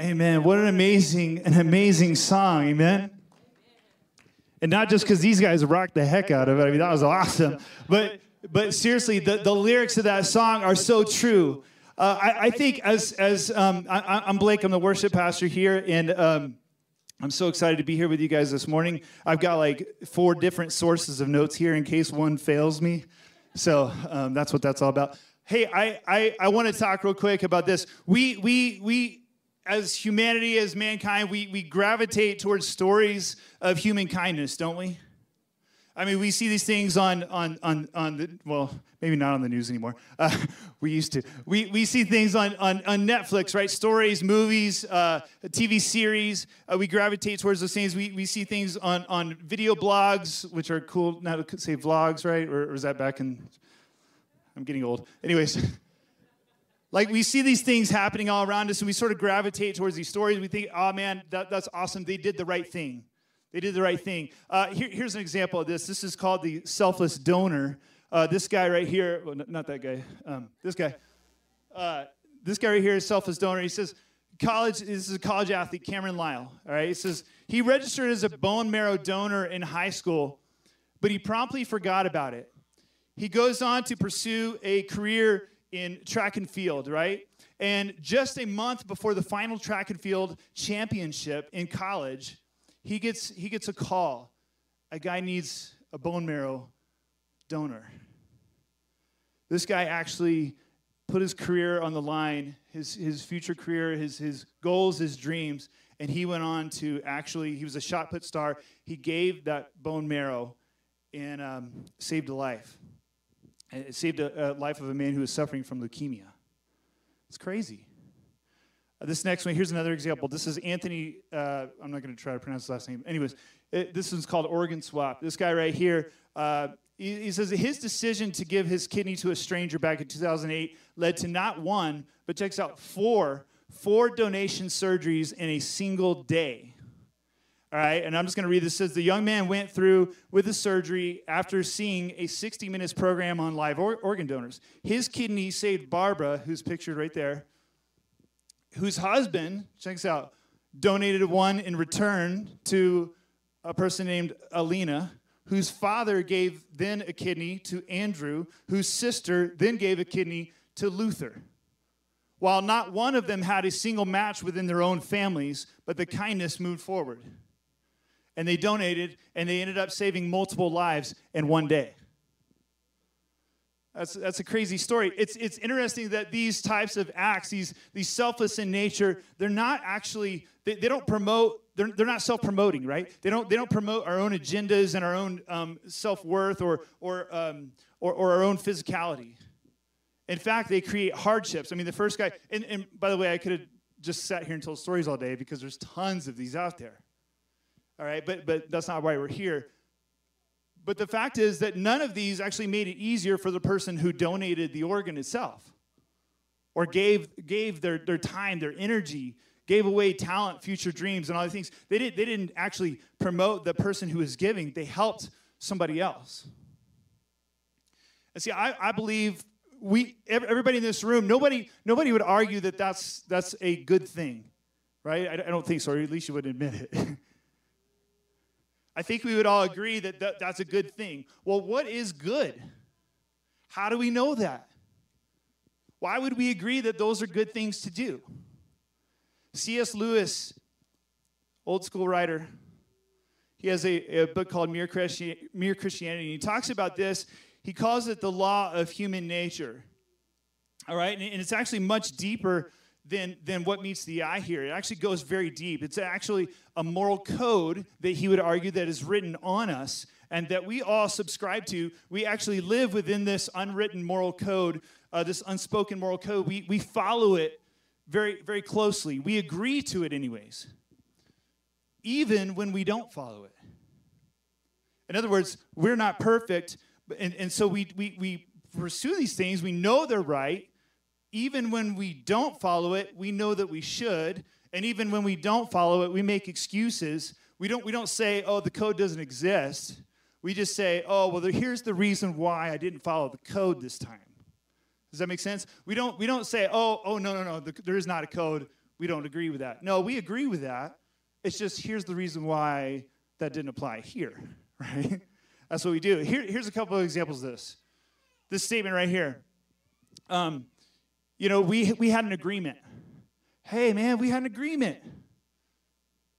Amen. What an amazing, an amazing song. Amen. And not just because these guys rocked the heck out of it. I mean, that was awesome. But but seriously, the, the lyrics of that song are so true. Uh, I, I, think as as um, I, am Blake, I'm the worship pastor here, and um, I'm so excited to be here with you guys this morning. I've got like four different sources of notes here in case one fails me. So um, that's what that's all about. Hey, I I, I want to talk real quick about this. We we we as humanity, as mankind, we, we gravitate towards stories of human kindness, don't we? I mean, we see these things on, on, on, on the, well, maybe not on the news anymore. Uh, we used to. We, we see things on, on, on Netflix, right? Stories, movies, uh, TV series. Uh, we gravitate towards those things. We, we see things on, on video blogs, which are cool now to say vlogs, right? Or, or is that back in, I'm getting old. Anyways. Like we see these things happening all around us and we sort of gravitate towards these stories. We think, oh man, that, that's awesome. They did the right thing. They did the right thing. Uh, here, here's an example of this. This is called the selfless donor. Uh, this guy right here, well, not that guy, um, this guy. Uh, this guy right here is selfless donor. He says, college, this is a college athlete, Cameron Lyle. All right, he says, he registered as a bone marrow donor in high school, but he promptly forgot about it. He goes on to pursue a career in track and field, right? And just a month before the final track and field championship in college, he gets, he gets a call. A guy needs a bone marrow donor. This guy actually put his career on the line, his, his future career, his, his goals, his dreams, and he went on to actually, he was a shot put star. He gave that bone marrow and um, saved a life. It saved a, a life of a man who was suffering from leukemia. It's crazy. Uh, this next one, here's another example. This is Anthony, uh, I'm not going to try to pronounce his last name. Anyways, it, this one's called Organ Swap. This guy right here, uh, he, he says his decision to give his kidney to a stranger back in 2008 led to not one, but checks out four, four donation surgeries in a single day. All right, and I'm just going to read this. It says the young man went through with the surgery after seeing a 60 minutes program on live or- organ donors. His kidney saved Barbara, who's pictured right there, whose husband, check this out, donated one in return to a person named Alina, whose father gave then a kidney to Andrew, whose sister then gave a kidney to Luther. While not one of them had a single match within their own families, but the kindness moved forward and they donated, and they ended up saving multiple lives in one day. That's, that's a crazy story. It's, it's interesting that these types of acts, these, these selfless in nature, they're not actually, they, they don't promote, they're, they're not self-promoting, right? They don't, they don't promote our own agendas and our own um, self-worth or, or, um, or, or our own physicality. In fact, they create hardships. I mean, the first guy, and, and by the way, I could have just sat here and told stories all day because there's tons of these out there all right? But, but that's not why we're here. But the fact is that none of these actually made it easier for the person who donated the organ itself or gave, gave their, their time, their energy, gave away talent, future dreams, and all these things. They, did, they didn't actually promote the person who was giving, they helped somebody else. And see, I, I believe we, everybody in this room, nobody, nobody would argue that that's, that's a good thing, right? I, I don't think so, or at least you would admit it. I think we would all agree that th- that's a good thing. Well, what is good? How do we know that? Why would we agree that those are good things to do? C.S. Lewis, old school writer, he has a, a book called Mere, Christi- Mere Christianity. He talks about this. He calls it the law of human nature. All right, and, and it's actually much deeper than, than what meets the eye here. It actually goes very deep. It's actually a moral code that he would argue that is written on us and that we all subscribe to. We actually live within this unwritten moral code, uh, this unspoken moral code. We, we follow it very, very closely. We agree to it, anyways, even when we don't follow it. In other words, we're not perfect, and, and so we, we, we pursue these things. We know they're right, even when we don't follow it, we know that we should. And even when we don't follow it, we make excuses. We don't, we don't say, oh, the code doesn't exist. We just say, oh, well, here's the reason why I didn't follow the code this time. Does that make sense? We don't, we don't say, oh, oh, no, no, no, the, there is not a code. we don't agree with that. No, we agree with that. It's just here's the reason why that didn't apply here, right? That's what we do. Here, here's a couple of examples of this. This statement right here. Um, you know, we, we had an agreement. Hey, man, we had an agreement.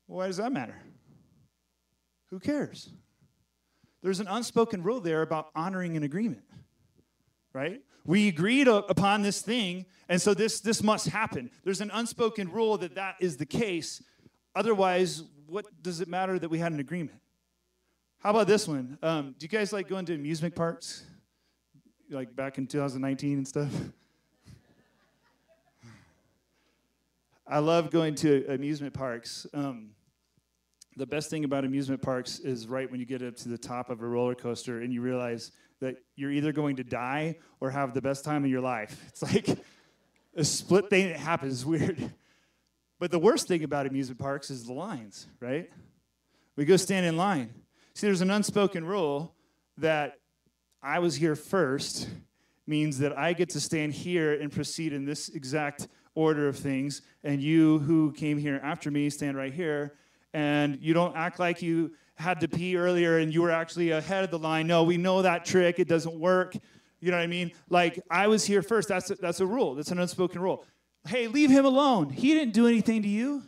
Why does that matter? Who cares? There's an unspoken rule there about honoring an agreement, right? We agreed upon this thing, and so this, this must happen. There's an unspoken rule that that is the case. Otherwise, what does it matter that we had an agreement? How about this one? Um, do you guys like going to amusement parks? Like back in 2019 and stuff? I love going to amusement parks. Um, the best thing about amusement parks is right when you get up to the top of a roller coaster and you realize that you're either going to die or have the best time of your life. It's like a split thing that happens. Weird. But the worst thing about amusement parks is the lines, right? We go stand in line. See, there's an unspoken rule that I was here first means that I get to stand here and proceed in this exact order of things, and you who came here after me stand right here and you don't act like you had to pee earlier and you were actually ahead of the line. No, we know that trick. It doesn't work. You know what I mean? Like I was here first. That's a, that's a rule. That's an unspoken rule. Hey, leave him alone. He didn't do anything to you.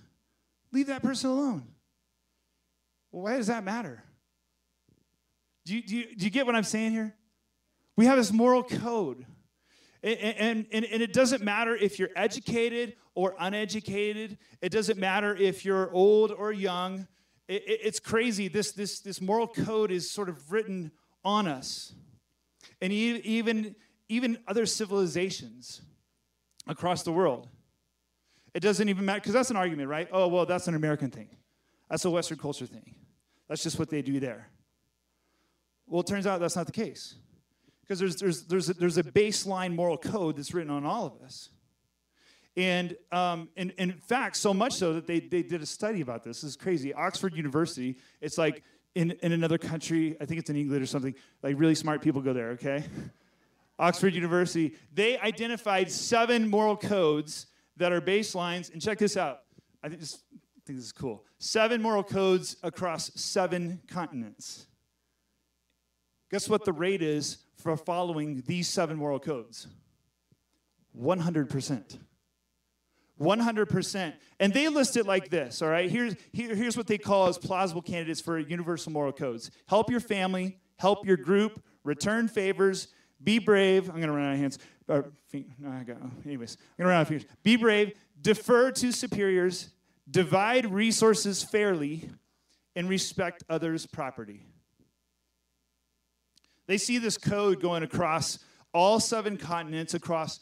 Leave that person alone. Well, why does that matter? Do you, do you, do you get what I'm saying here? We have this moral code. And, and, and, it doesn't matter if you're educated or uneducated. It doesn't matter if you're old or young. It, it, it's crazy. This, this, this moral code is sort of written on us. And even, even other civilizations across the world. It doesn't even matter, because that's an argument, right? Oh, well, that's an American thing. That's a Western culture thing. That's just what they do there. Well, it turns out that's not the case. Because there's, there's, there's, a, there's a baseline moral code that's written on all of us. And, um, and, and in fact, so much so that they, they did a study about this. This is crazy. Oxford University, it's like in, in another country, I think it's in England or something, like really smart people go there, okay? Oxford University, they identified seven moral codes that are baselines. And check this out. I think this, I think this is cool. Seven moral codes across seven continents. Guess what the rate is for following these seven moral codes? 100%. 100%. And they list it like this, all right? Here's, here, here's what they call as plausible candidates for universal moral codes help your family, help your group, return favors, be brave. I'm going to run out of hands. Uh, no, I got, anyways, I'm going to run out of fingers. Be brave, defer to superiors, divide resources fairly, and respect others' property. They see this code going across all seven continents, across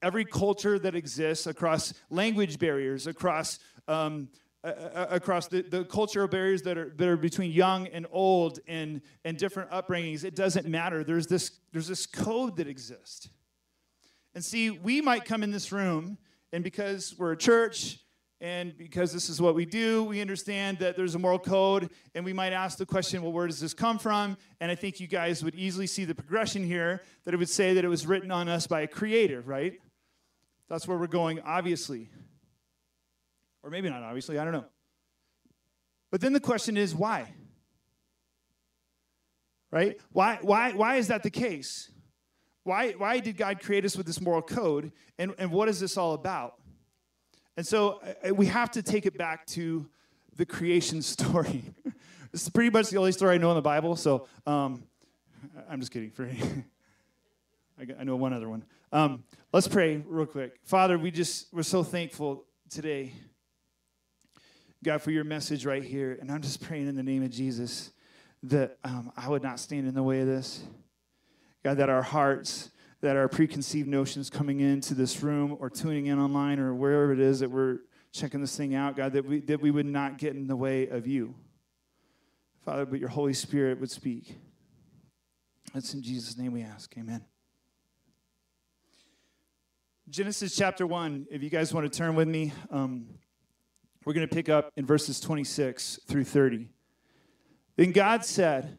every culture that exists, across language barriers, across um, across the, the cultural barriers that are, that are between young and old and, and different upbringings. It doesn't matter. There's this, there's this code that exists. And see, we might come in this room, and because we're a church and because this is what we do, we understand that there's a moral code, and we might ask the question, well, where does this come from? And I think you guys would easily see the progression here that it would say that it was written on us by a creator, right? That's where we're going, obviously. Or maybe not, obviously, I don't know. But then the question is why? Right? Why, why, why is that the case? Why, why did God create us with this moral code? And, and what is this all about? And so uh, we have to take it back to the creation story. this is pretty much the only story I know in the Bible, so um, I'm just kidding. For I know one other one. Um, let's pray real quick. Father, we just, we're so thankful today, God, for your message right here. And I'm just praying in the name of Jesus that um, I would not stand in the way of this. God, that our hearts, that our preconceived notions coming into this room or tuning in online or wherever it is that we're checking this thing out, God, that we, that we would not get in the way of you. Father, but your Holy Spirit would speak. It's in Jesus' name we ask. Amen. Genesis chapter 1, if you guys want to turn with me, um, we're going to pick up in verses 26 through 30. Then God said,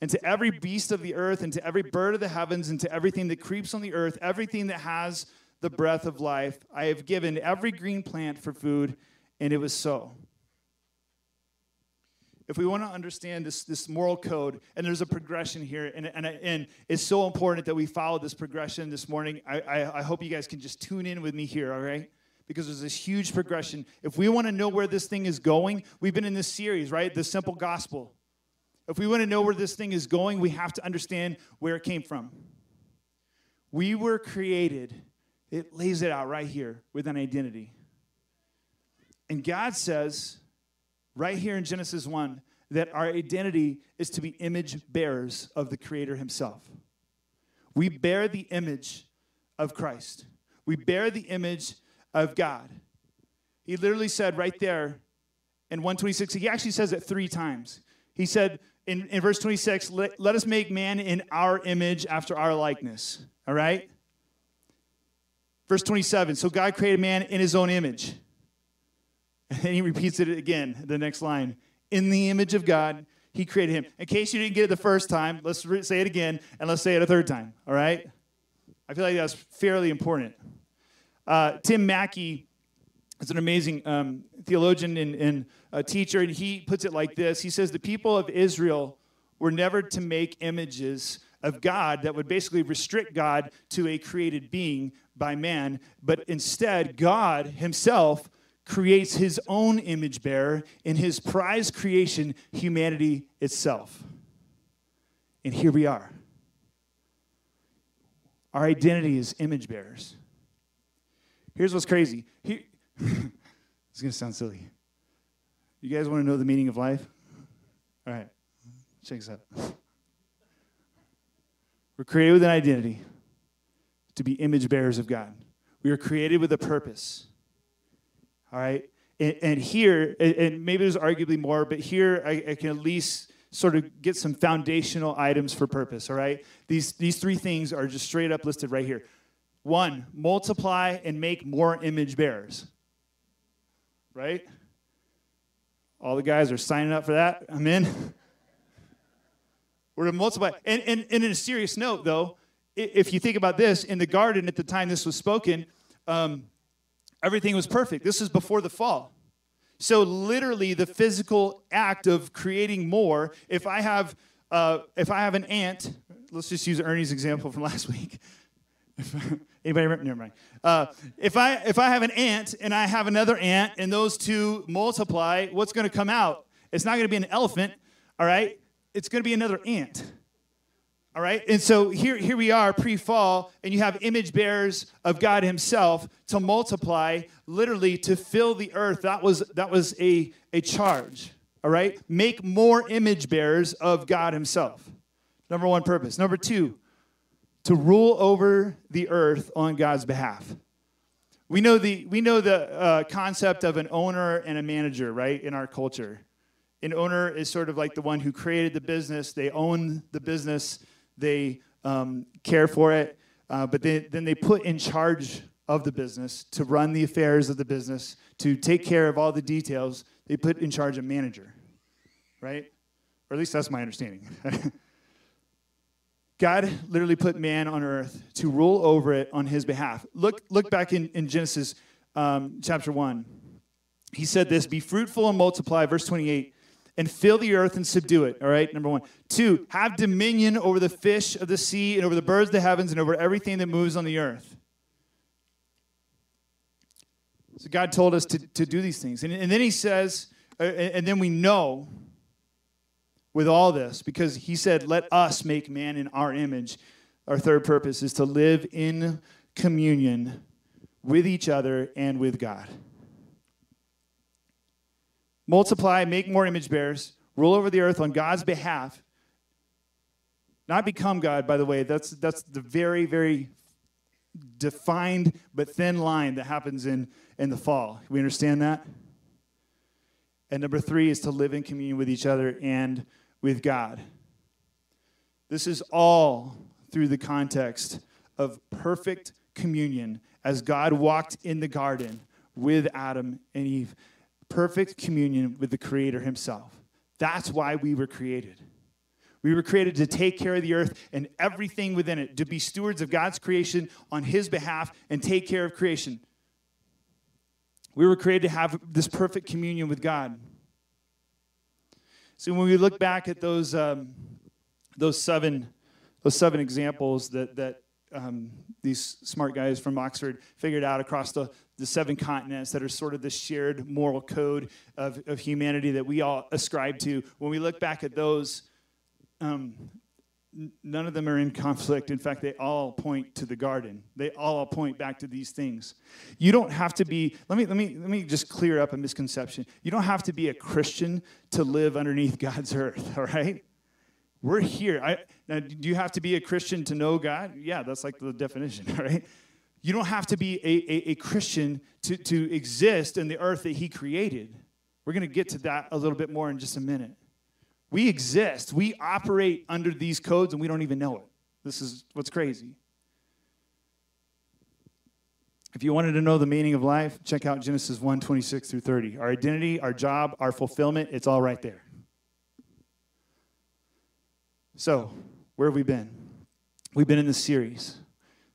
And to every beast of the earth, and to every bird of the heavens, and to everything that creeps on the earth, everything that has the breath of life, I have given every green plant for food, and it was so. If we want to understand this, this moral code, and there's a progression here, and, and, and it's so important that we follow this progression this morning, I, I, I hope you guys can just tune in with me here, all right? because there's this huge progression. If we want to know where this thing is going, we've been in this series, right? The simple gospel. If we want to know where this thing is going, we have to understand where it came from. We were created, it lays it out right here with an identity. And God says, right here in Genesis 1, that our identity is to be image bearers of the Creator Himself. We bear the image of Christ. We bear the image of God. He literally said right there in 126, he actually says it three times. He said in, in verse 26, let, let us make man in our image after our likeness. All right? Verse 27, so God created man in his own image. And then he repeats it again, the next line. In the image of God, he created him. In case you didn't get it the first time, let's re- say it again and let's say it a third time. All right? I feel like that's fairly important. Uh, Tim Mackie is an amazing um, theologian and, and teacher, and he puts it like this He says, The people of Israel were never to make images of God that would basically restrict God to a created being by man, but instead, God Himself creates His own image bearer in His prized creation, humanity itself. And here we are. Our identity is image bearers. Here's what's crazy. It's going to sound silly. You guys want to know the meaning of life? All right, check this out. We're created with an identity to be image bearers of God. We are created with a purpose. All right? And, and here, and maybe there's arguably more, but here I, I, can at least sort of get some foundational items for purpose. All right? These, these three things are just straight up listed right here. One, multiply and make more image bearers. Right? All the guys are signing up for that. I'm in. We're to multiply. And, and, and in a serious note, though, if you think about this, in the garden at the time this was spoken, um, everything was perfect. This is before the fall. So literally, the physical act of creating more. If I have, uh, if I have an ant, let's just use Ernie's example from last week. Anybody remember? Never mind. Uh, if I if I have an ant and I have another ant and those two multiply, what's going to come out? It's not going to be an elephant, all right? It's going to be another ant. All right? And so here, here we are pre-fall, and you have image bearers of God Himself to multiply, literally to fill the earth. That was that was a, a charge. All right? Make more image bearers of God Himself. Number one purpose. Number two, to rule over the earth on God's behalf. We know the, we know the uh, concept of an owner and a manager, right, in our culture. An owner is sort of like the one who created the business, they own the business, they um, care for it, uh, but they, then they put in charge of the business to run the affairs of the business, to take care of all the details. They put in charge a manager, right? Or at least that's my understanding. God literally put man on earth to rule over it on his behalf. Look, look back in, in Genesis um, chapter 1. He said this Be fruitful and multiply, verse 28, and fill the earth and subdue it. All right, number one. Two, have dominion over the fish of the sea and over the birds of the heavens and over everything that moves on the earth. So God told us to, to do these things. And, and then he says, uh, and then we know with all this because he said, Let us make man in our image. our third purpose is to live in communion with each other and with God. Multiply, make more image bearers, rule over the earth on God's behalf. Not become God, by the way. That's, that's the very, very defined but thin line that happens in, in the fall. We understand that? And number three is to live in communion with each other and with God. This is all through the context of perfect communion as God walked in the garden with Adam and Eve. Perfect communion with the Creator Himself. That's why we were created. We were created to take care of the earth and everything within it, to be stewards of God's creation on His behalf and take care of creation. We were created to have this perfect communion with God. So when we look back at those, um, those seven those seven examples that, that um, these smart guys from Oxford figured out across the, the seven continents that are sort of the shared moral code of, of humanity that we all ascribe to. When we look back at those, um, none of them are in conflict. In fact, they all point to the garden. They all point back to these things. You don't have to be, let me, let me, let me just clear up a misconception. You don't have to be a Christian to live underneath God's earth, all right? We're here. I, now, do you have to be a Christian to know God? Yeah, that's like the definition, right? You don't have to be a, a, a Christian to, to exist in the earth that He created. We're going to get to that a little bit more in just a minute. We exist, we operate under these codes, and we don't even know it. This is what's crazy. If you wanted to know the meaning of life, check out Genesis 1 26 through 30. Our identity, our job, our fulfillment, it's all right there. So, where have we been? We've been in this series.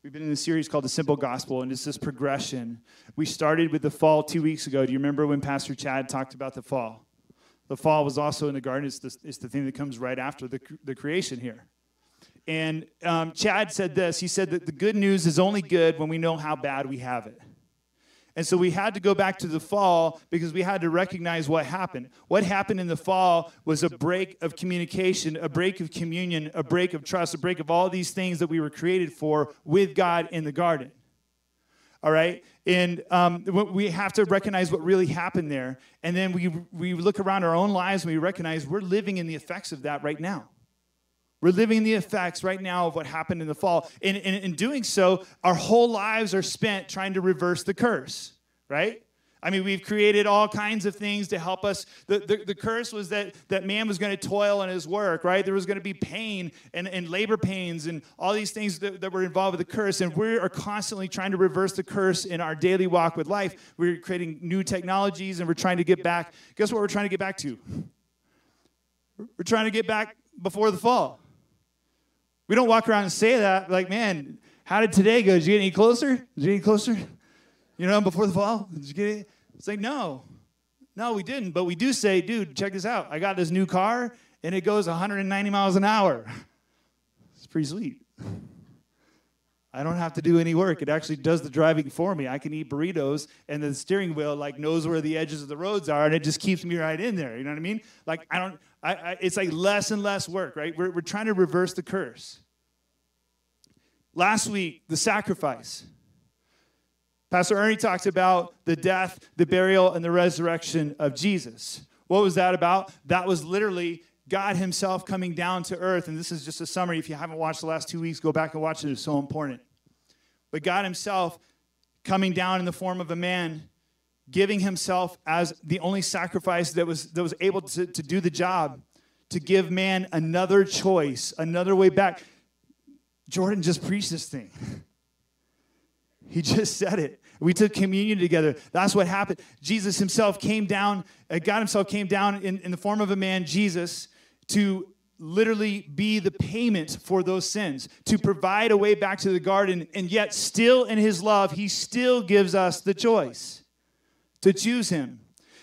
We've been in this series called The Simple Gospel, and it's this progression. We started with the fall two weeks ago. Do you remember when Pastor Chad talked about the fall? The fall was also in the garden. It's the, it's the thing that comes right after the, the creation here. And um, Chad said this He said that the good news is only good when we know how bad we have it. And so we had to go back to the fall because we had to recognize what happened. What happened in the fall was a break of communication, a break of communion, a break of trust, a break of all these things that we were created for with God in the garden. All right? And um, we have to recognize what really happened there. And then we, we look around our own lives and we recognize we're living in the effects of that right now. We're living the effects right now of what happened in the fall. And in doing so, our whole lives are spent trying to reverse the curse, right? I mean, we've created all kinds of things to help us. The, the, the curse was that, that man was going to toil in his work, right? There was going to be pain and, and labor pains and all these things that, that were involved with the curse. And we are constantly trying to reverse the curse in our daily walk with life. We're creating new technologies and we're trying to get back. Guess what we're trying to get back to? We're trying to get back before the fall. We don't walk around and say that, like, man, how did today go? Did you get any closer? Did you get any closer? You know, before the fall? Did you get it? It's like, no. No, we didn't. But we do say, dude, check this out. I got this new car and it goes 190 miles an hour. It's pretty sweet. I don't have to do any work. It actually does the driving for me. I can eat burritos, and the steering wheel like knows where the edges of the roads are, and it just keeps me right in there. You know what I mean? Like I don't. I, I, it's like less and less work, right? We're, we're trying to reverse the curse. Last week, the sacrifice. Pastor Ernie talked about the death, the burial, and the resurrection of Jesus. What was that about? That was literally God Himself coming down to earth. And this is just a summary. If you haven't watched the last two weeks, go back and watch it. It's so important. But God Himself coming down in the form of a man, giving Himself as the only sacrifice that was, that was able to, to do the job, to give man another choice, another way back. Jordan just preached this thing. He just said it. We took communion together. That's what happened. Jesus himself came down, uh, God himself came down in, in the form of a man, Jesus, to literally be the payment for those sins, to provide a way back to the garden, and yet still in his love, he still gives us the choice to choose him.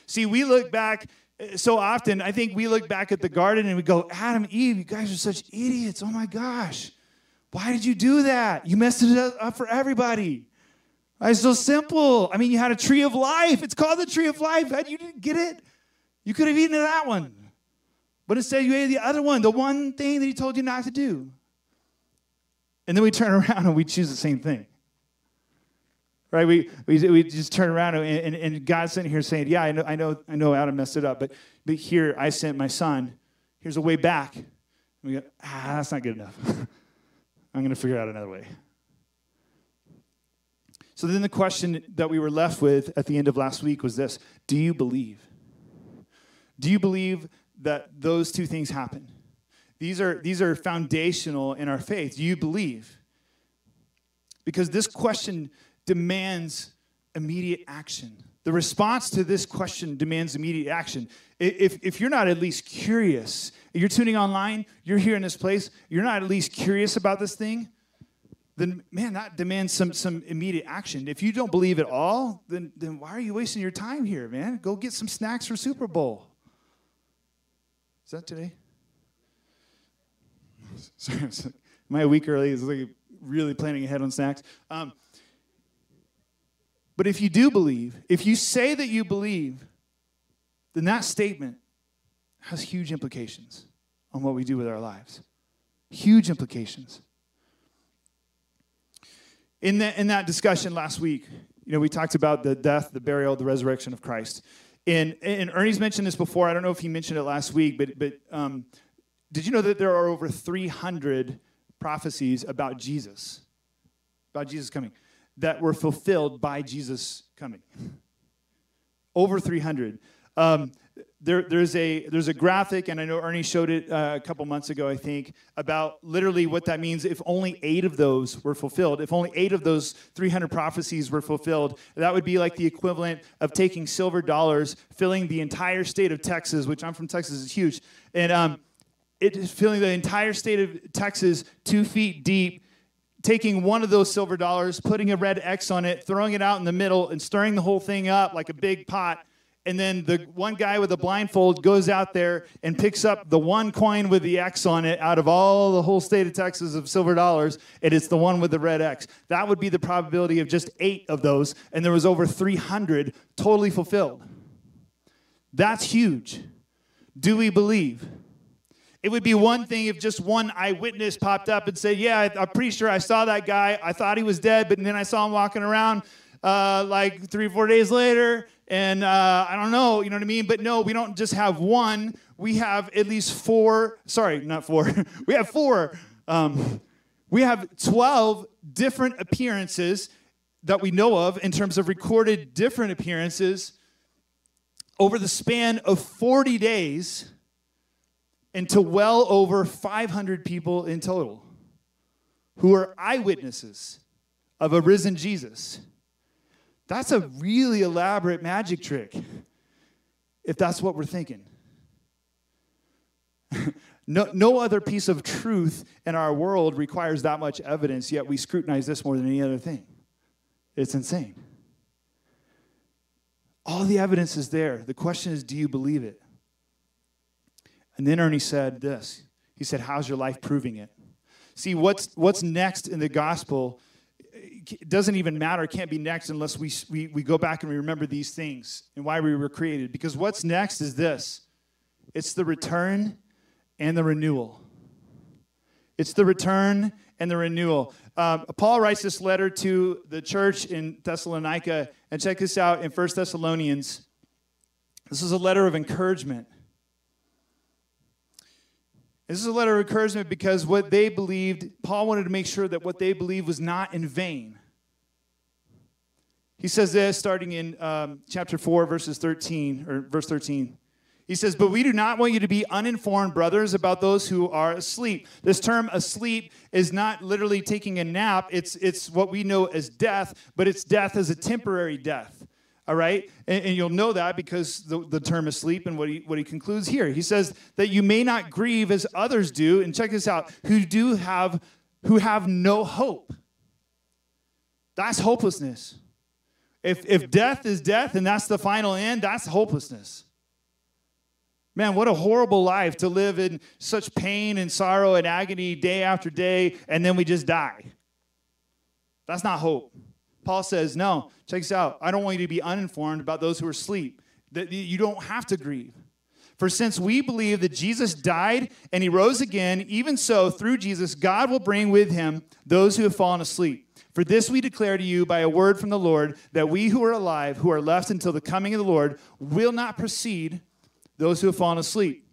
See, we look back uh, so often, I think we look back at the garden and we go, Adam, Eve, you guys are such idiots. Oh my gosh. Why did you do that? You messed it up for everybody. It's so simple. I mean, you had a tree of life. It's called the tree of life. You didn't get it. You could have eaten that one. But instead, you ate the other one, the one thing that he told you not to do. And then we turn around and we choose the same thing. Right? We, we, we just turn around and, and, and God's sitting here saying, Yeah, I know, I know, I know Adam messed it up, but, but here I sent my son. Here's a way back. And we go, ah, that's not good enough. I'm going to figure out another way. So then the question that we were left with at the end of last week was this Do you believe? Do you believe that those two things happen? These are, these are foundational in our faith. Do you believe? Because this question demands immediate action. The response to this question demands immediate action. If, if you're not at least curious, you're tuning online, you're here in this place, you're not at least curious about this thing, then man, that demands some, some immediate action. If you don't believe at all, then, then why are you wasting your time here, man? Go get some snacks for Super Bowl. Is that today? Sorry, am I a week early? Is like really planning ahead on snacks. Um, but if you do believe, if you say that you believe, then that statement has huge implications on what we do with our lives. Huge implications. In that, in that discussion last week, you know, we talked about the death, the burial, the resurrection of Christ. And, and Ernie's mentioned this before. I don't know if he mentioned it last week, but, but um, did you know that there are over 300 prophecies about Jesus, about Jesus coming, that were fulfilled by Jesus coming? over 300. Um, there, there's a there's a graphic, and I know Ernie showed it uh, a couple months ago, I think, about literally what that means. If only eight of those were fulfilled, if only eight of those 300 prophecies were fulfilled, that would be like the equivalent of taking silver dollars, filling the entire state of Texas, which I'm from Texas, is huge, and um, it is filling the entire state of Texas two feet deep taking one of those silver dollars, putting a red X on it, throwing it out in the middle, and stirring the whole thing up like a big pot, and then the one guy with the blindfold goes out there and picks up the one coin with the X on it out of all the whole state of Texas of silver dollars, and it's the one with the red X. That would be the probability of just eight of those, and there was over 300 totally fulfilled. That's huge. Do we believe? It would be one thing if just one eyewitness popped up and said, Yeah, I'm pretty sure I saw that guy. I thought he was dead, but then I saw him walking around uh, like three four days later, and uh, I don't know, you know what I mean? But no, we don't just have one. We have at least four. Sorry, not four. we have four. Um, we have 12 different appearances that we know of in terms of recorded different appearances over the span of 40 days and to well over 500 people in total who are eyewitnesses of a risen Jesus. That's a really elaborate magic trick, if that's what we're thinking. no, no other piece of truth in our world requires that much evidence, yet we scrutinize this more than any other thing. It's insane. All the evidence is there. The question is, do you believe it? And then Ernie said this. He said, How's your life proving it? See, what's, what's next in the gospel doesn't even matter, it can't be next unless we, we, we go back and we remember these things and why we were created. Because what's next is this it's the return and the renewal. It's the return and the renewal. Um, Paul writes this letter to the church in Thessalonica, and check this out in First Thessalonians. This is a letter of encouragement. This is a letter of encouragement because what they believed, Paul wanted to make sure that what they believed was not in vain. He says this starting in um, chapter 4, verses 13, or verse 13. He says, But we do not want you to be uninformed, brothers, about those who are asleep. This term asleep is not literally taking a nap, it's, it's what we know as death, but it's death as a temporary death all right? And, and, you'll know that because the, the term is sleep and what he, what he concludes here. He says that you may not grieve as others do, and check this out, who do have, who have no hope. That's hopelessness. If, if death is death and that's the final end, that's hopelessness. Man, what a horrible life to live in such pain and sorrow and agony day after day, and then we just die. That's not hope. Paul says, No, check this out. I don't want you to be uninformed about those who are asleep. That you don't have to grieve. For since we believe that Jesus died and he rose again, even so, through Jesus, God will bring with him those who have fallen asleep. For this we declare to you by a word from the Lord, that we who are alive, who are left until the coming of the Lord, will not precede those who have fallen asleep.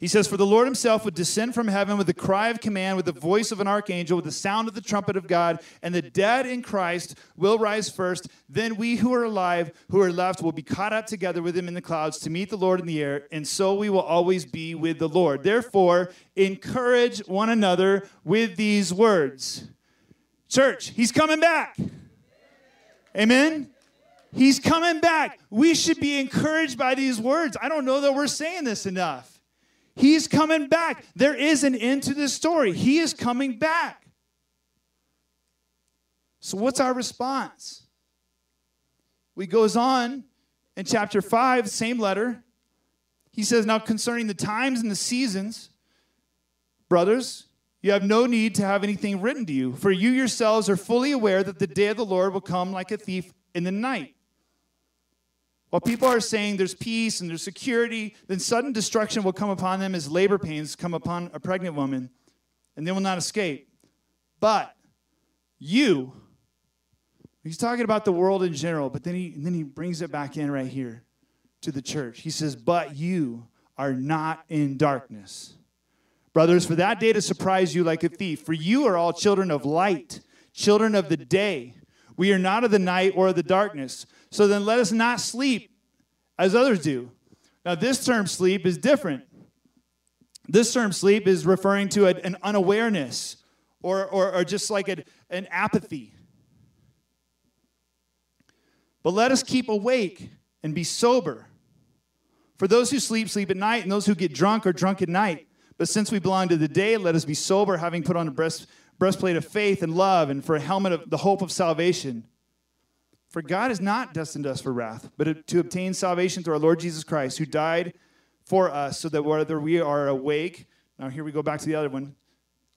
He says, For the Lord himself would descend from heaven with the cry of command, with the voice of an archangel, with the sound of the trumpet of God, and the dead in Christ will rise first. Then we who are alive, who are left, will be caught up together with him in the clouds to meet the Lord in the air, and so we will always be with the Lord. Therefore, encourage one another with these words. Church, he's coming back. Amen. He's coming back. We should be encouraged by these words. I don't know that we're saying this enough. He's coming back. There is an end to this story. He is coming back. So, what's our response? He goes on in chapter 5, same letter. He says, Now concerning the times and the seasons, brothers, you have no need to have anything written to you, for you yourselves are fully aware that the day of the Lord will come like a thief in the night. While people are saying there's peace and there's security, then sudden destruction will come upon them as labor pains come upon a pregnant woman, and they will not escape. But you, he's talking about the world in general, but then he, then he brings it back in right here to the church. He says, But you are not in darkness. Brothers, for that day to surprise you like a thief, for you are all children of light, children of the day. We are not of the night or of the darkness. So then let us not sleep as others do. Now, this term sleep is different. This term sleep is referring to an unawareness or, or, or just like an apathy. But let us keep awake and be sober. For those who sleep, sleep at night, and those who get drunk are drunk at night. But since we belong to the day, let us be sober, having put on a breast, breastplate of faith and love, and for a helmet of the hope of salvation. For God has not destined us for wrath, but to obtain salvation through our Lord Jesus Christ, who died for us, so that whether we are awake, now here we go back to the other one,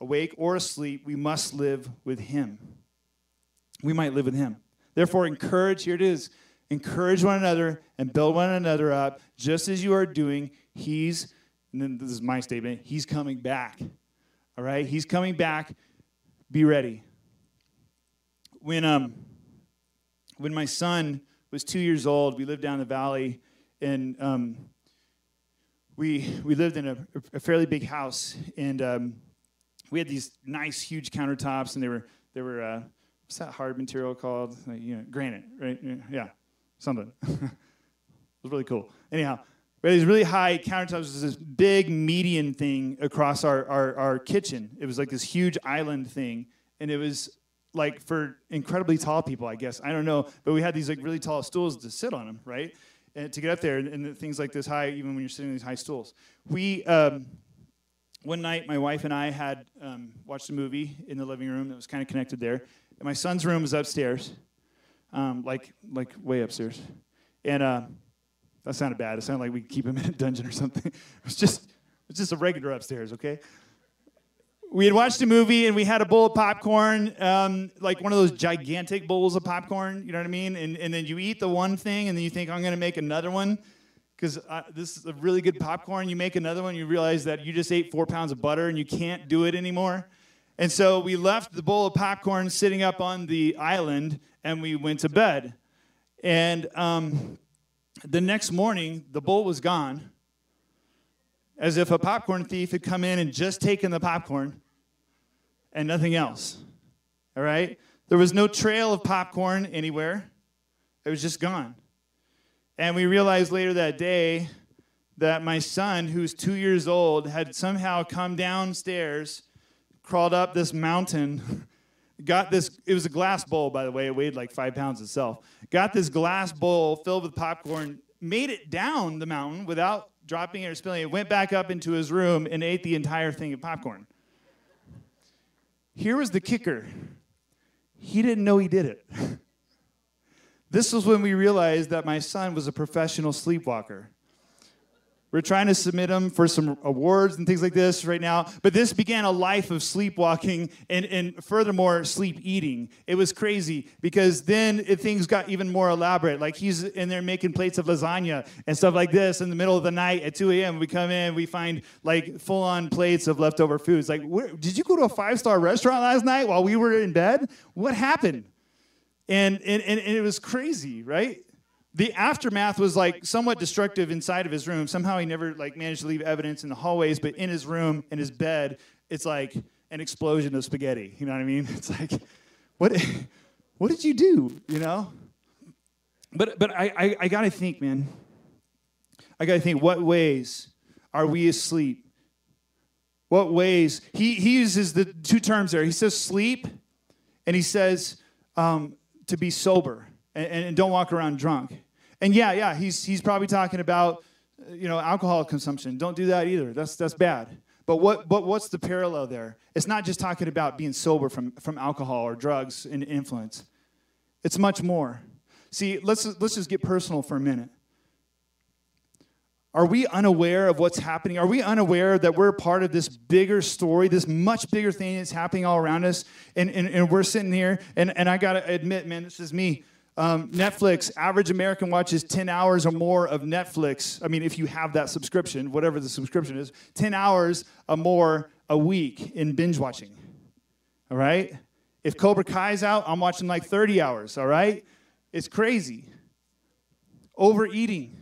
awake or asleep, we must live with Him. We might live with Him. Therefore, encourage, here it is, encourage one another and build one another up, just as you are doing. He's, and then this is my statement, He's coming back. All right? He's coming back. Be ready. When, um, when my son was two years old, we lived down the valley, and um, we we lived in a, a fairly big house, and um, we had these nice, huge countertops, and they were they were uh, what's that hard material called? Like, you know, granite, right? Yeah, something. it was really cool. Anyhow, we had these really high countertops. was this big median thing across our, our, our kitchen. It was like this huge island thing, and it was like for incredibly tall people, I guess. I don't know, but we had these like really tall stools to sit on them, right? And to get up there, and, and things like this high, even when you're sitting on these high stools. We um, one night, my wife and I had um, watched a movie in the living room that was kind of connected there. And my son's room was upstairs, um, like like way upstairs, and uh, that sounded bad. It sounded like we keep him in a dungeon or something. it was just it was just a regular upstairs, okay? we had watched a movie and we had a bowl of popcorn, um, like one of those gigantic bowls of popcorn, you know what I mean? And, and then you eat the one thing and then you think, I'm going to make another one because uh, this is a really good popcorn. You make another one, you realize that you just ate four pounds of butter and you can't do it anymore. And so we left the bowl of popcorn sitting up on the island and we went to bed. And um, the next morning, the bowl was gone as if a popcorn thief had come in and just taken the popcorn and nothing else. All right? There was no trail of popcorn anywhere, it was just gone. And we realized later that day that my son, who's two years old, had somehow come downstairs, crawled up this mountain, got this, it was a glass bowl, by the way, it weighed like five pounds itself, got this glass bowl filled with popcorn, made it down the mountain without dropping it or spilling it, went back up into his room and ate the entire thing of popcorn. Here was the kicker he didn't know he did it. this was when we realized that my son was a professional sleepwalker. We're trying to submit him for some awards and things like this right now. But this began a life of sleepwalking and, and furthermore, sleep eating. It was crazy because then it, things got even more elaborate. Like he's in there making plates of lasagna and stuff like this in the middle of the night at 2 a.m. We come in, we find like full on plates of leftover foods. Like, where, did you go to a five star restaurant last night while we were in bed? What happened? And, and, and it was crazy, right? The aftermath was like somewhat destructive inside of his room. Somehow he never like managed to leave evidence in the hallways, but in his room, in his bed, it's like an explosion of spaghetti. You know what I mean? It's like, what, what did you do? You know? But but I I, I gotta think, man. I gotta think. What ways are we asleep? What ways? He he uses the two terms there. He says sleep, and he says um, to be sober and, and don't walk around drunk. And yeah, yeah, he's, he's probably talking about, uh, you know, alcohol consumption. Don't do that either. That's, that's bad. But, what, but what's the parallel there? It's not just talking about being sober from, from alcohol or drugs and influence. It's much more. See, let's, let's just get personal for a minute. Are we unaware of what's happening? Are we unaware that we're part of this bigger story, this much bigger thing that's happening all around us? And, and, and we're sitting here, and, and I got to admit, man, this is me. Um, Netflix, average American watches 10 hours or more of Netflix. I mean, if you have that subscription, whatever the subscription is, 10 hours or more a week in binge watching. All right? If Cobra Kai's out, I'm watching like 30 hours, all right? It's crazy. Overeating,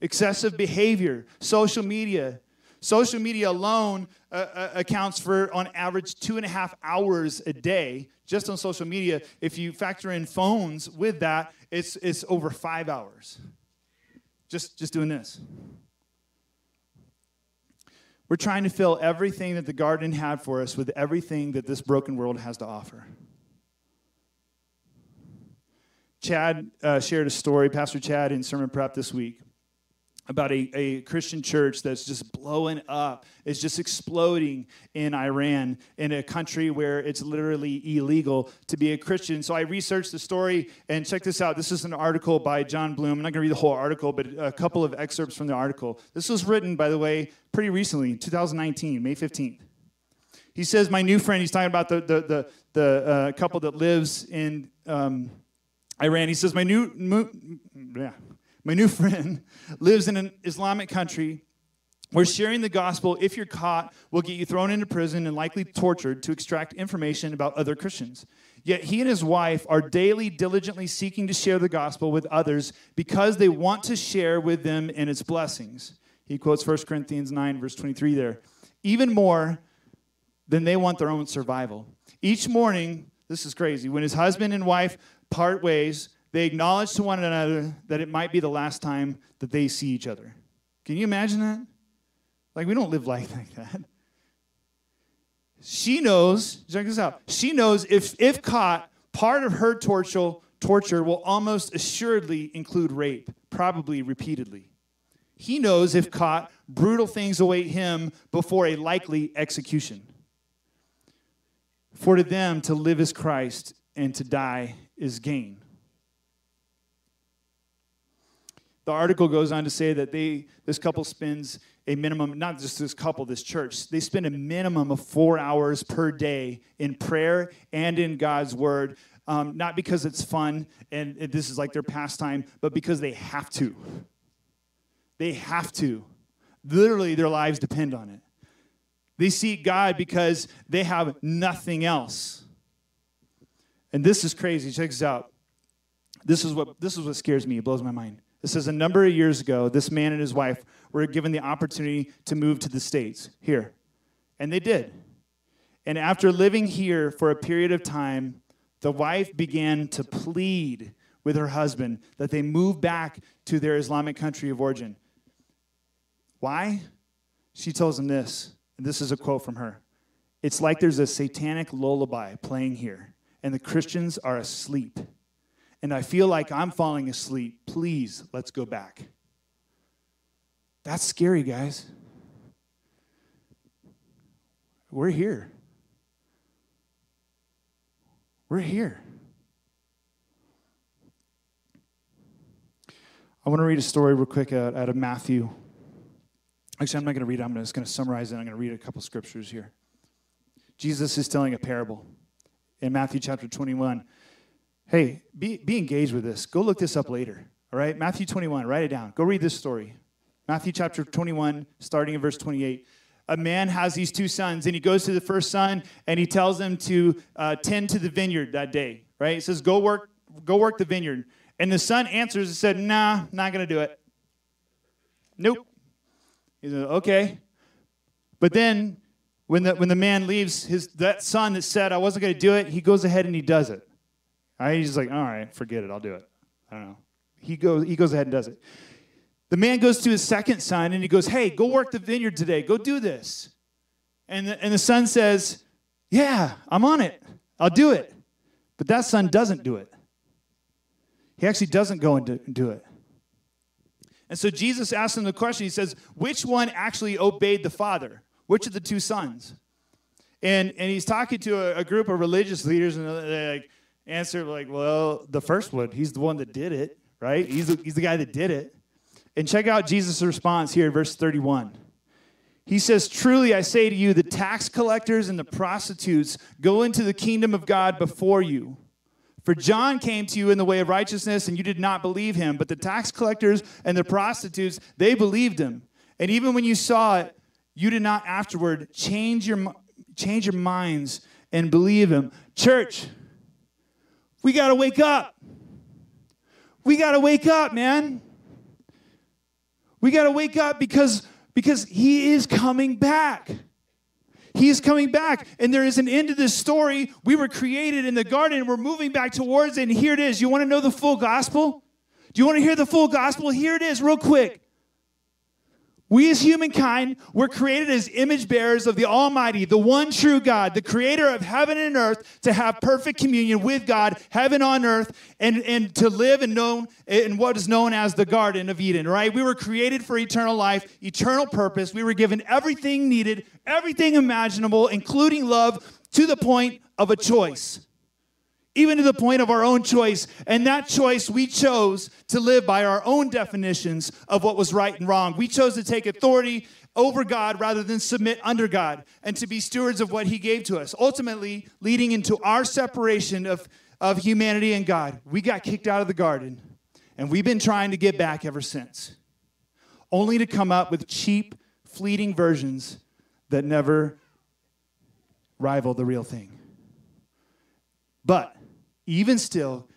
excessive behavior, social media. Social media alone uh, uh, accounts for, on average, two and a half hours a day just on social media. If you factor in phones with that, it's, it's over five hours. Just, just doing this. We're trying to fill everything that the garden had for us with everything that this broken world has to offer. Chad uh, shared a story, Pastor Chad, in sermon prep this week about a, a Christian church that's just blowing up. It's just exploding in Iran, in a country where it's literally illegal to be a Christian. So I researched the story and check this out. This is an article by Jon Bloom. I'm not going to read the whole article, but a couple of excerpts from the article. This was written, by the way, pretty recently, 2019, May 15th. He says, My new friend, he's talking about the, the, the, the uh, couple that lives in um, Iran. He says, My new, mo- yeah my new friend, lives in an Islamic country where sharing the gospel, if you're caught, will get you thrown into prison and likely tortured to extract information about other Christians. Yet he and his wife are daily diligently seeking to share the gospel with others because they want to share with them in its blessings. He quotes 1 Corinthians 9, verse 23 there. Even more than they want their own survival. Each morning, this is crazy, when his husband and wife part ways, they acknowledge to one another that it might be the last time that they see each other. Can you imagine that? Like, we don't live life like that. She knows, check this out. She knows if, if caught, part of her torture, torture will almost assuredly include rape, probably repeatedly. He knows if caught, brutal things await him before a likely execution. For to them, to live is Christ, and to die is gain. The article goes on to say that they, this couple spends a minimum, not just this couple, this church, they spend a minimum of four hours per day in prayer and in God's word. Um, not because it's fun and this is like their pastime, but because they have to. They have to. Literally, their lives depend on it. They seek God because they have nothing else. And this is crazy. Check this out. This is what this is what scares me. It blows my mind. This says a number of years ago, this man and his wife were given the opportunity to move to the States, here. And they did. And after living here for a period of time, the wife began to plead with her husband that they move back to their Islamic country of origin. Why? She tells him this, and this is a quote from her It's like there's a satanic lullaby playing here, and the Christians are asleep and I feel like I'm falling asleep, please, let's go back. That's scary, guys. We're here. We're here. I want to read a story real quick out, of Matthew Actually, I'm not going to read it. I'm just going to summarize it. I'm going to read a couple scriptures here. Jesus is telling a parable in Matthew chapter 21. Hey, be, be engaged with this. Go look this up later. All right? Matthew 21, write it down. Go read this story. Matthew chapter 21, starting in verse 28. A man has these two sons, and he goes to the first son and he tells him to uh, tend to the vineyard that day. Right? He says, "Go work, go work the vineyard." And the son answers and said, "Nah, not gonna do it. Nope." He said, "Okay." But then, when the when the man leaves, his that son that said, "I wasn't gonna do it," he goes ahead and he does it. He's like, "All right, forget it. I'll do it." I don't know. He goes he goes ahead and does it. The man goes to his second son and he goes, Hey, go work the vineyard today. Go do this. And the, and the son says, Yeah, I'm on it. I'll do it. But that son doesn't do it. He actually doesn't go and do it. And so Jesus asks him the question He says, Which one actually obeyed the father? Which of the two sons? And, and he's talking to a, a group of religious leaders, and they're like, answer like, Well, the first one, he's the one that did it, right? He's the, he's the guy that did it. And check out Jesus' response here in verse 31. He says, Truly I say to you, the tax collectors and the prostitutes go into the kingdom of God before you. For John came to you in the way of righteousness, and you did not believe him. But the tax collectors and the prostitutes, they believed him. And even when you saw it, you did not afterward change your, change your minds and believe him. Church, we got to wake up. We got to wake up, man. We got to wake up because, because he is coming back. He is coming back, and there is an end to this story. We were created in the garden, and we're moving back towards it, and here it is. You want to know the full gospel? Do you want to hear the full gospel? Here it is, real quick. We as humankind were created as image bearers of the Almighty, the one true God, the creator of heaven and earth, to have perfect communion with God, heaven on earth, and, and to live in, known, in what is known as the Garden of Eden, right? We were created for eternal life, eternal purpose. We were given everything needed, everything imaginable, including love, to the point of a choice even to the point of our own choice. And that choice, we chose to live by our own definitions of what was right and wrong. We chose to take authority over God rather than submit under God and to be stewards of what He gave to us, ultimately leading into our separation of, of humanity and God. We got kicked out of the garden, and we've been trying to get back ever since, only to come up with cheap, fleeting versions that never rival the real thing. But even still,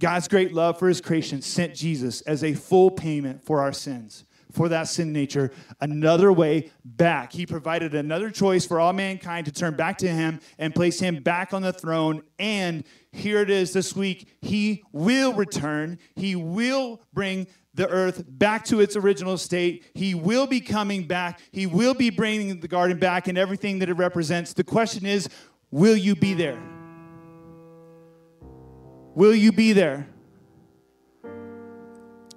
God's great love for his creation sent Jesus as a full payment for our sins, for that sin nature, another way back. He provided another choice for all mankind to turn back to him and place him back on the throne. And here it is this week. He will return, he will bring the earth back to its original state. He will be coming back. He will be bringing the garden back and everything that it represents. The question is, will you be there? Will you be there?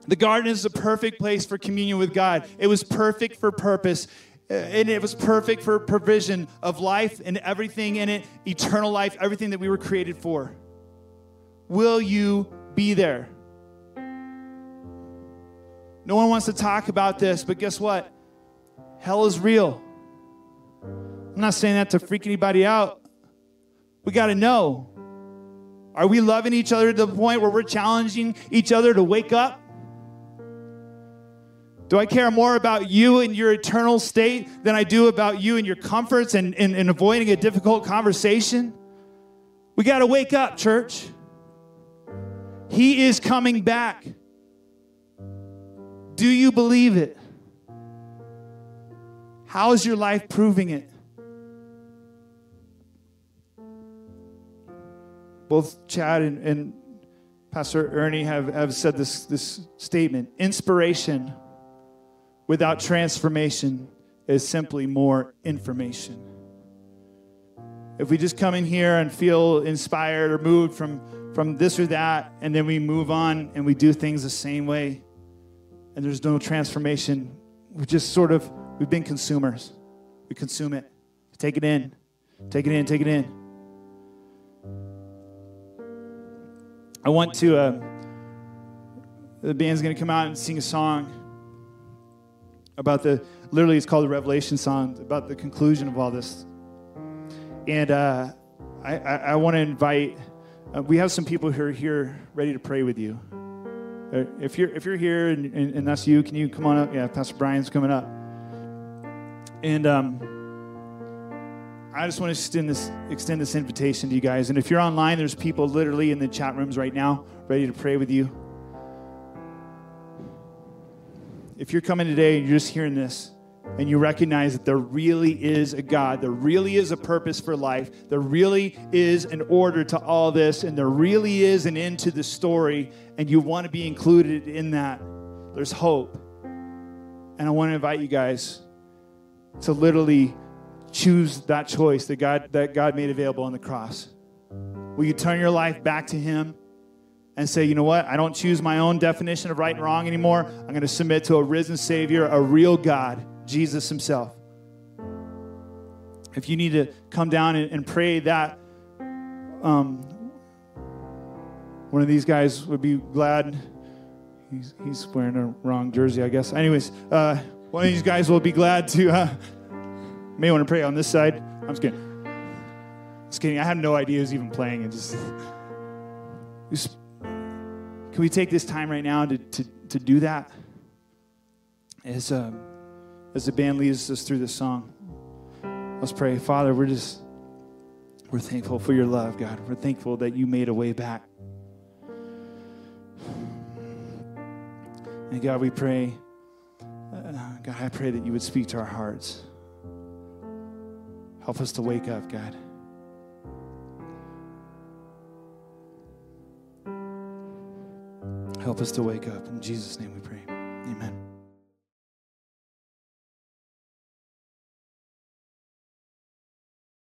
The garden is the perfect place for communion with God. It was perfect for purpose. Uh, and it was perfect for provision of life and everything in it, eternal life, everything that we were created for. Will you be there? No one wants to talk about this, but guess what? Hell is real. I'm not saying that to freak anybody out. We got to know. Are we loving each other to the point where we're challenging each other to wake up? Do I care more about you and your eternal state than I do about you and your comforts and, and, and avoiding a difficult conversation? We got to wake up, church. He is coming back. Do you believe it? How is your life proving it? Both Chad and, and Pastor Ernie have, have said this, this statement inspiration without transformation is simply more information. If we just come in here and feel inspired or moved from, from this or that, and then we move on and we do things the same way, and there's no transformation, we just sort of, we've been consumers. We consume it, take it in, take it in, take it in. I want to, uh, the band's going to come out and sing a song about the literally, it's called the Revelation song about the conclusion of all this. And uh, I, I, I want to invite, uh, we have some people who are here ready to pray with you. Uh, if you're, if you're here and, and, and that's you, can you come on up? Yeah, Pastor Brian's coming up. And um, I just want to extend this, extend this invitation to you guys. And if you're online, there's people literally in the chat rooms right now ready to pray with you. If you're coming today and you're just hearing this, and you recognize that there really is a God, there really is a purpose for life, there really is an order to all this, and there really is an end to the story, and you want to be included in that, there's hope. And I want to invite you guys to literally choose that choice that God, that God made available on the cross. Will you turn your life back to Him? and say, you know what? I don't choose my own definition of right and wrong anymore. I'm going to submit to a risen Savior, a real God Jesus himself. If you need to come down and, and pray that, um, one of these guys would be glad. He's, he's wearing a wrong jersey, I guess. Anyways, uh, one of these guys will be glad to. Uh, may want to pray on this side. I'm just kidding. Just kidding. I had no idea who's even playing. And just, just, can we take this time right now to, to, to do that? As uh, as the band leads us through this song. Let's pray. Father, we're just, we're thankful for your love, God. We're thankful that you made a way back. And God, we pray, uh, God, I pray that you would speak to our hearts. Help us to wake up, God. Help us to wake up. In Jesus' name we pray. Amen.